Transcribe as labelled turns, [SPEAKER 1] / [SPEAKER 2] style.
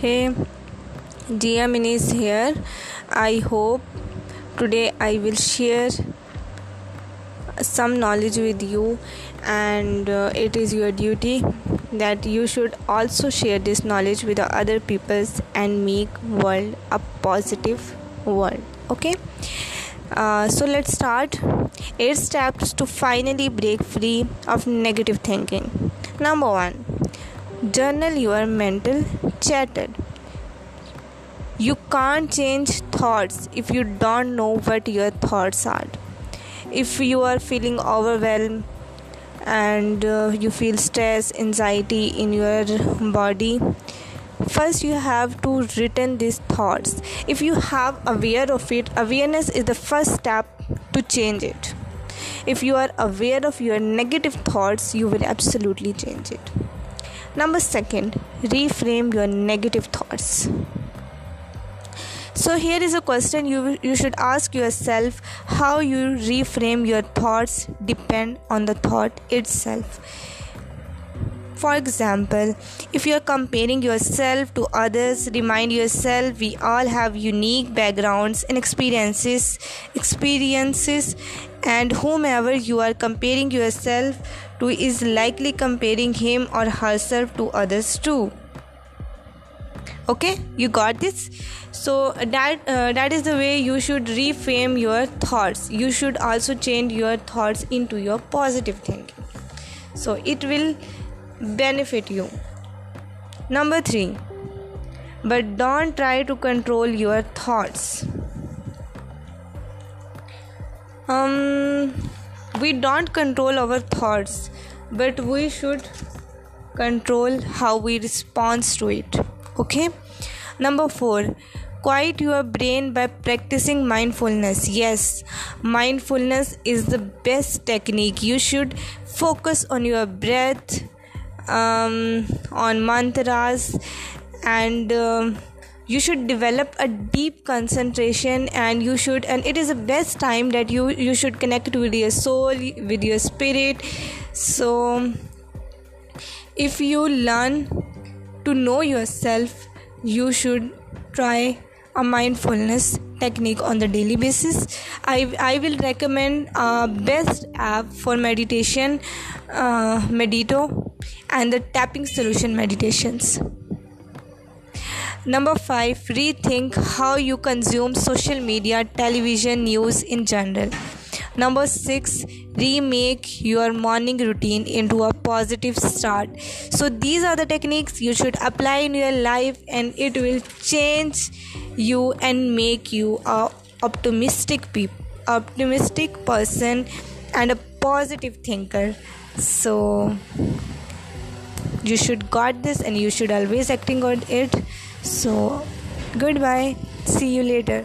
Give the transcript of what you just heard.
[SPEAKER 1] Hey, dear Minis here. I hope today I will share some knowledge with you, and uh, it is your duty that you should also share this knowledge with the other peoples and make world a positive world. Okay, uh, so let's start. 8 steps to finally break free of negative thinking. Number 1. Journal your mental chatter. You can't change thoughts if you don't know what your thoughts are. If you are feeling overwhelmed and uh, you feel stress, anxiety in your body, first you have to written these thoughts. If you have aware of it, awareness is the first step to change it. If you are aware of your negative thoughts, you will absolutely change it. Number second, reframe your negative thoughts. So here is a question you should ask yourself. How you reframe your thoughts depend on the thought itself. For example, if you are comparing yourself to others, remind yourself we all have unique backgrounds and experiences, and whomever you are comparing yourself to is likely comparing him or herself to others too. Okay, you got this? So that uh, is the way you should reframe your thoughts. You should also change your thoughts into your positive thinking. So it will benefit you. Number 3, but don't try to control your thoughts. Um, we don't control our thoughts, but we should control how we respond to it. Okay. Number 4, quiet your brain by practicing mindfulness. Yes, mindfulness is the best technique. You should focus on your breath, um, on mantras, and um, you should develop a deep concentration, and you should, and it is the best time that you should connect with your soul, with your spirit. So if you learn to know yourself, you should try a mindfulness technique on the daily basis. I will recommend best app for meditation, uh, Medito and the tapping solution meditations. Number 5, rethink how you consume social media, television, news in general. Number 6, remake your morning routine into a positive start. So these are the techniques you should apply in your life, and it will change you and make you an optimistic person and a positive thinker. So you should got this and you should always acting on it. So goodbye, see you later.